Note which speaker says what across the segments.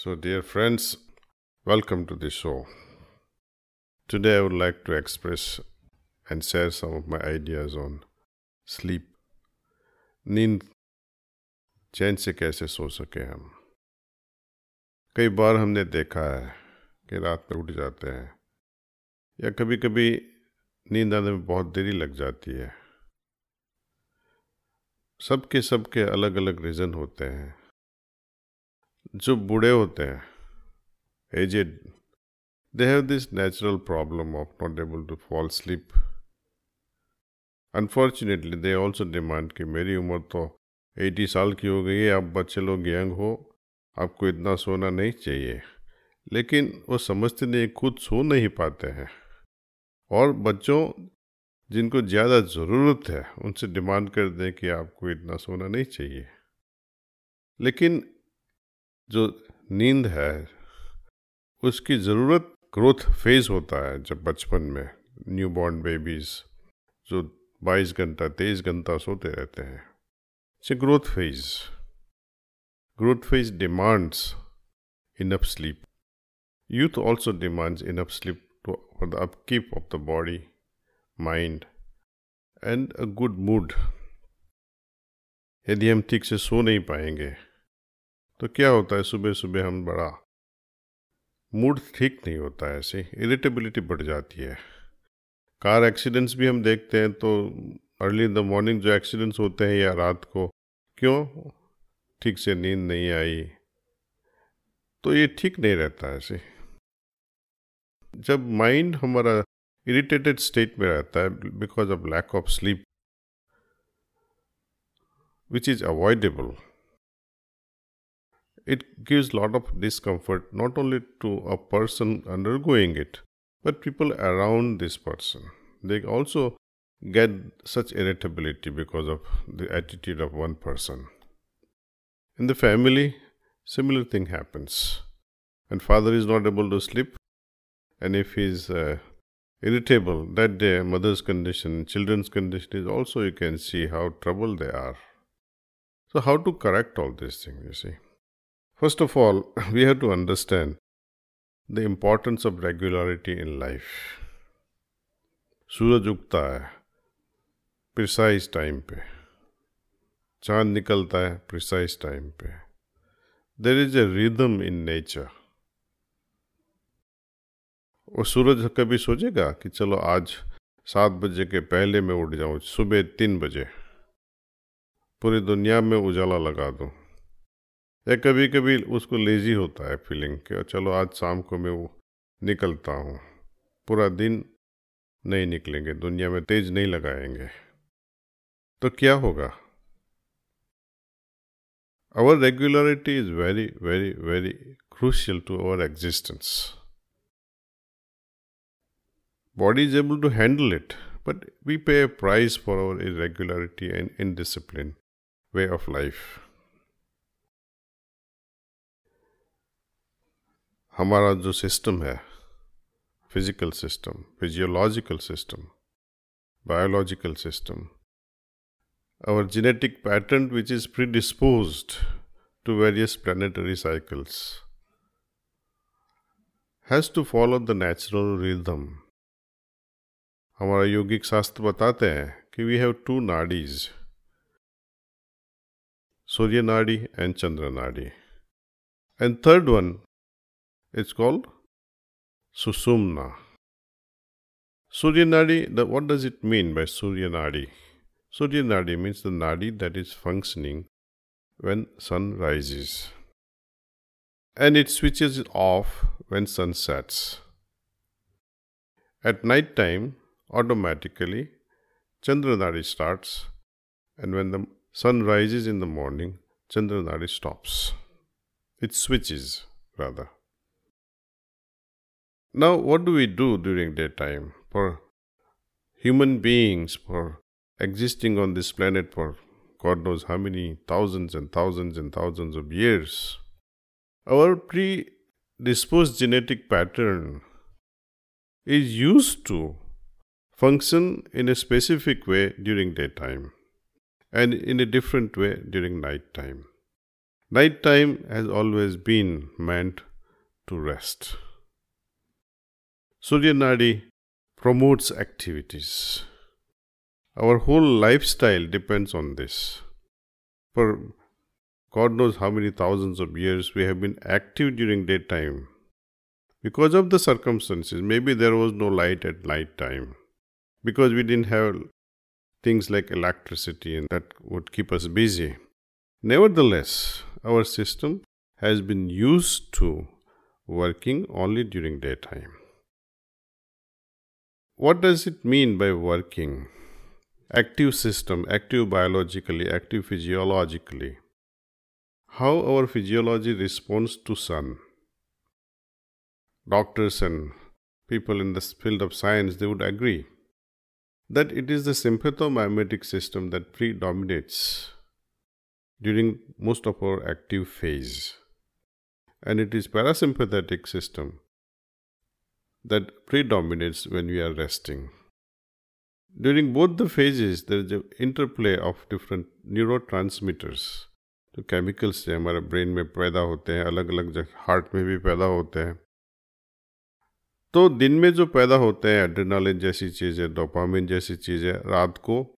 Speaker 1: So, dear friends, welcome to the show. Today, I would like to express and share some of my ideas on sleep. नींद चैन से कैसे सो सके हम कई बार हमने देखा है कि रात में उठ जाते हैं या कभी कभी नींद आने में बहुत देरी लग जाती है सबके सबके अलग अलग रीज़न होते हैं जो बूढ़े होते हैं aged they have this natural problem of not able to fall sleep unfortunately they also demand कि मेरी उम्र तो 80 साल की हो गई है, आप बच्चे लोग यंग हो, आपको इतना सोना नहीं चाहिए। लेकिन वो समझते नहीं, खुद सो नहीं पाते हैं। और बच्चों, जिनको ज़्यादा ज़रूरत है, उनसे डिमांड कर दें कि आपको इतना सोना नहीं चाहिए। लेकिन जो नींद है, उसकी ज़रूरत ग्रोथ फ़ेज़ होता है जब बचपन में न्यू बॉर्न बेबीज़ जो 22 घंटा, तेईस घंटा सोते रहते हैं। It's growth phase growth phase demands enough sleep youth also demands enough sleep for the upkeep of the body mind and a good mood यदि हम ठीक से सो नहीं पाएँगे तो क्या होता है सुबह सुबह हम बड़ा मूड ठीक नहीं होता है ऐसे इरिटेबिलिटी बढ़ जाती है। कार एक्सीडेंट्स भी हम देखते हैं तो अर्ली इन द मॉर्निंग जो एक्सीडेंट्स होते हैं या रात को, क्यों? ठीक से नींद नहीं आई। तो ये ठीक नहीं रहता ऐसे। जब माइंड हमारा इरिटेटेड स्टेट में रहता है because of lack of sleep which is avoidable it gives lot of discomfort not only to a person undergoing it but people around this person. They also get such irritability because of the attitude of one person. In the family similar thing happens. And father is not able to sleep and if he is uh, irritable that day mother's condition children's condition is also you can see how troubled they are. So how to correct all these things you see First of all, we have to understand the importance of regularity in life. सूरज उगता है precise time पे। चाँद निकलता है precise time पे। There is a rhythm in nature वो सूरज कभी सोचेगा कि चलो आज सात बजे के पहले मैं उठ जाऊँ सुबह तीन बजे। पूरी दुनिया में उजाला लगा दूँ। या कभी कभी उसको लेजी होता है फीलिंग कि चलो, आज शाम को मैं वो निकलता हूँ। पूरा दिन नहीं निकलेंगे, दुनिया में तेज नहीं लगाएँगे। तो क्या होगा? Our regularity is very very very crucial to our existence is able to handle it, but we pay a price for our irregularity and indisciplined way of life. हमारा जो सिस्टम है physical system physiological system biological system और genetic pattern which is predispose to various planetary cycles has to follow the natural rhythm हमारा यौगिक शास्त्र बताते हैं कि वी हैव टू नाडीज सूर्य नाड़ी एंड चंद्र नाड़ी. And third one It's called Susumna. Suryanadi, the, what does it mean by Suryanadi? Suryanadi means the nadi that is functioning when sun rises. And it switches off when sun sets. At night time, automatically, Chandranadi starts, and when the sun rises in the morning, Chandranadi stops. It switches, rather. Now, what do we do during daytime for human beings, for existing on this planet for God knows how many thousands and thousands and thousands of years? Our predisposed genetic pattern is used to function in a specific way during daytime and in a different way during nighttime. Nighttime has always been meant to rest. Surya Nadi promotes activities. Our whole lifestyle depends on this. For God knows how many thousands of years we have been active during daytime. Because of the circumstances, maybe there was no light at night time. Because we didn't have things like electricity and that would keep us busy. Nevertheless, our system has been used to working only during daytime. What does it mean by working? Active system, active biologically, active physiologically. How our physiology responds to sun. Doctors and people in the field of science they would agree that it is the sympathomimetic system that predominates during most of our active phase and it is parasympathetic system that predominates when we are resting. During both the phases, there is an interplay of different neurotransmitters. तो chemicals से हमारे brain में पैदा होते हैं अलग अलग जगह हार्ट में भी पैदा होते हैं। तो दिन में जो पैदा होते हैं एड्रेनालिन जैसी चीज़ें डोपामिन जैसी चीज़ें, रात को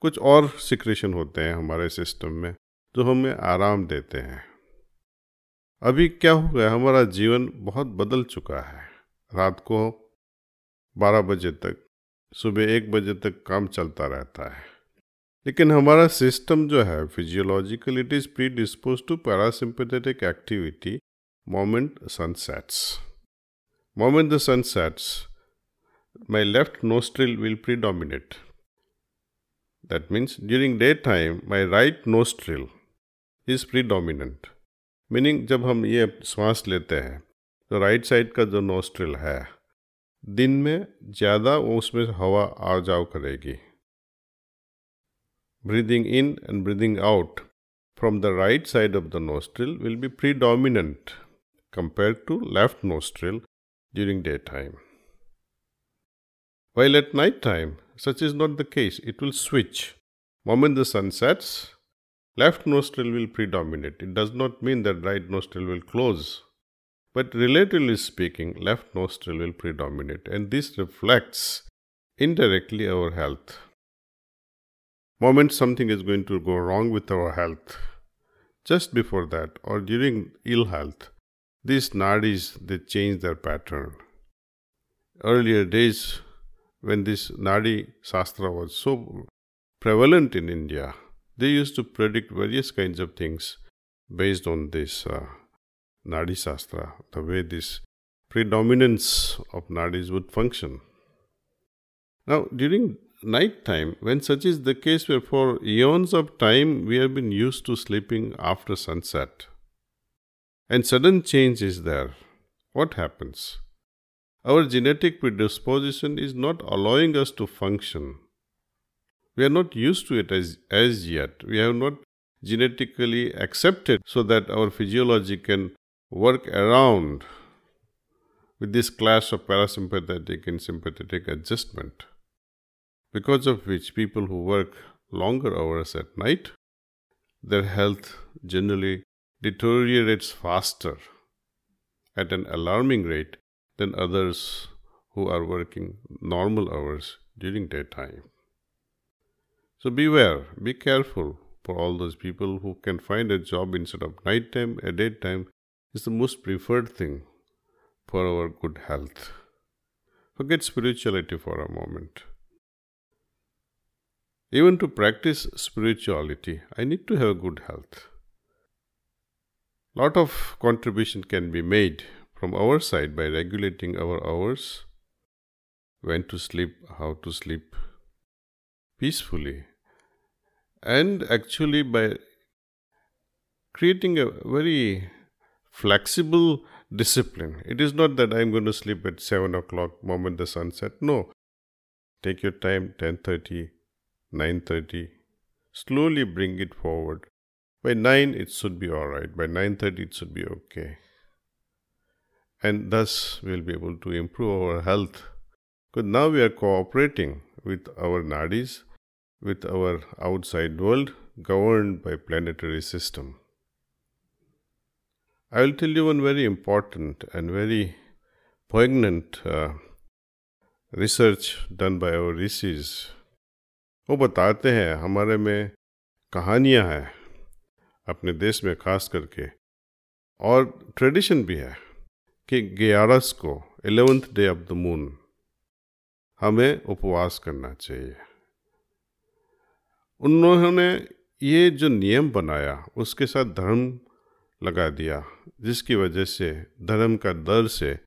Speaker 1: कुछ और सिक्रेशन होते हैं हमारे सिस्टम में, जो हमें आराम देते हैं। अभी क्या हो? गया हमारा जीवन बहुत बदल चुका है। रात को 12 बजे तक, सुबह एक बजे तक काम चलता रहता है। लेकिन हमारा सिस्टम जो है physiological it is predispose to parasympathetic activity moment sunsets moment the sunsets my left nostril will predominate that means during day time my right nostril is predominant meaning जब हम ये श्वास लेते हैं राइट साइड का जो नोस्ट्रिल है, दिन में ज़्यादा उसमें हवा आ जाओ करेगी। Breathing in and breathing out from the right side of the nostril will be predominant compare to left nostril during day time well at night time such is not the case it will switch moment the sunsets left nostril will predominate it does not mean that right nostril will close But relatively speaking, left nostril will predominate, and this reflects indirectly our health. Moment something is going to go wrong with our health, just before that or during ill health, these nadis they change their pattern. Earlier days, when this nadi shastra was so prevalent in India, they used to predict various kinds of things based on this uh, nadi shastra, the way this predominance of nadis would function. Now, during night time, when such is the case, where for eons of time we have been used to sleeping after sunset, and sudden change is there, what happens? Our genetic predisposition is not allowing us to function. We are not used to it as, as yet. We have not genetically accepted so that our physiology can work around with this clash of parasympathetic and sympathetic adjustment, because of which people who work longer hours at night, their health generally deteriorates faster at an alarming rate than others who are working normal hours during daytime. So beware, be careful for all those people who can find a job instead of nighttime, a daytime is the most preferred thing for our good health. Forget spirituality for a moment. Even to practice spirituality, I need to have good health lot of contribution can be made from our side by regulating our hours, when to sleep, how to sleep peacefully, and actually by creating a very flexible discipline. It is not that I'm going to sleep at 7 o'clock moment the sun set. No. Take your time, 10.30, 9.30. Slowly bring it forward by 9 it should be all right by 9.30 it should be okay and thus we'll be able to improve our health because now we are cooperating with our nadis with our outside world governed by planetary system I will tell you one very important and very poignant uh, research done by our rishis. वो बताते हैं हमारे में कहानियाँ हैं अपने देश में खास करके और ट्रेडिशन भी है कि ग्यारस को eleventh day of the moon हमें उपवास करना चाहिए उन्होंने ये जो नियम बनाया उसके साथ धर्म लगा दिया, जिसकी वजह से, धर्म का दर से,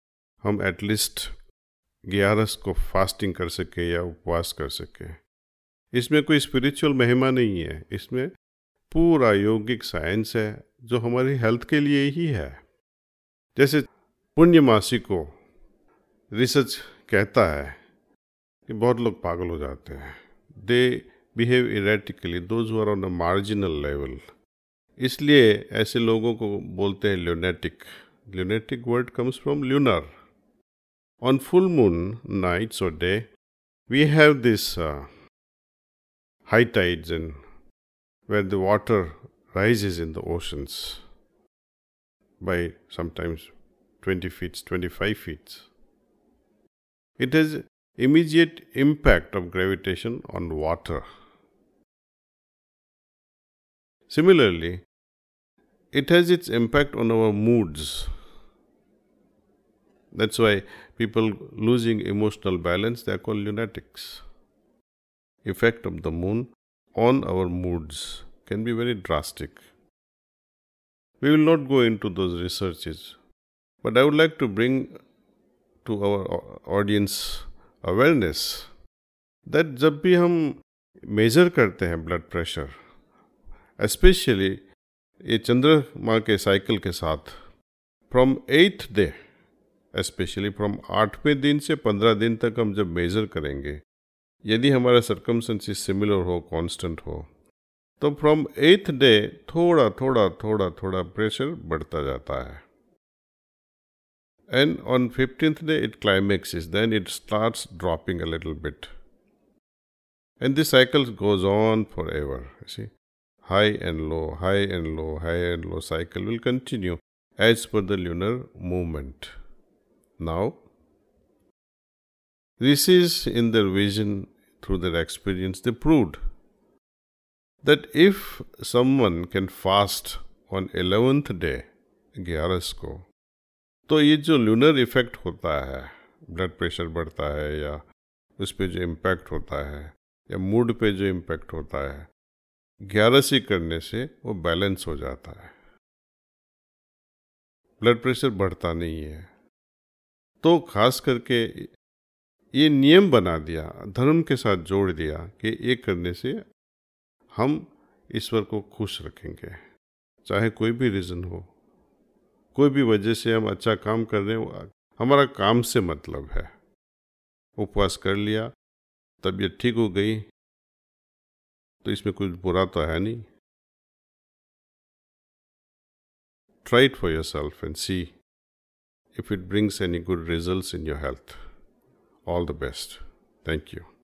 Speaker 1: हम एटलीस्ट ग्यारस को फास्टिंग कर सके या उपवास कर सके। इसमें कोई स्पिरिचुअल महिमा नहीं है। इसमें पूरा यौगिक साइंस है, जो हमारी हेल्थ के लिए ही है। जैसे पुण्यमासी को रिसर्च कहता है कि बहुत लोग पागल हो जाते हैं। They behave erratically those are on a marginal level इसलिए ऐसे लोगों को बोलते हैं lunatic lunatic word comes from lunar on full moon nights और the we have this high tides and where the water rises in the oceans by sometimes 20 feet, 25 feet. It has immediate impact of gravitation on water. Similarly, it has its impact on our moods. That's why people losing emotional balance, they are called lunatics effect of the moon on our moods can be very drastic. We will not go into those researches, but I would like to bring to our audience awareness that जब भी हम major करते हैं blood pressure especially ये चंद्रमा के cycle के साथ। From eighth day especially from आठवें दिन से पंद्रह दिन तक हम जब मेजर करेंगे, यदि हमारा सरकमसेंसिस सिमिलर हो कांस्टेंट हो तो फ्रॉम एथ डे थोड़ा थोड़ा थोड़ा थोड़ा प्रेशर बढ़ता जाता है। And on fifteenth day it climax is then it starts dropping a little bit and this cycle goes on forever see high and low, high and low, high and low cycle will continue as per the lunar movement. Now, this is in their vision through their experience, they proved that if someone can fast on 11th day, ग्यारस को तो ये जो lunar effect होता है blood pressure बढ़ता है या उस पर जो इम्पैक्ट होता है या मूड पे जो इम्पैक्ट होता है ग्यारसी करने से वो बैलेंस हो जाता है। ब्लड प्रेशर बढ़ता नहीं है। तो खास करके ये नियम बना दिया, धर्म के साथ जोड़ दिया कि ये करने से हम ईश्वर को खुश रखेंगे। चाहे कोई भी रीज़न हो, कोई भी वजह से हम अच्छा काम कर रहे हो हमारा काम से मतलब है। उपवास कर लिया, तबीयत ठीक हो गई तो इसमें कुछ बुरा तो है नहीं। Try it for yourself and see if it brings any good result in your health all the best thank you.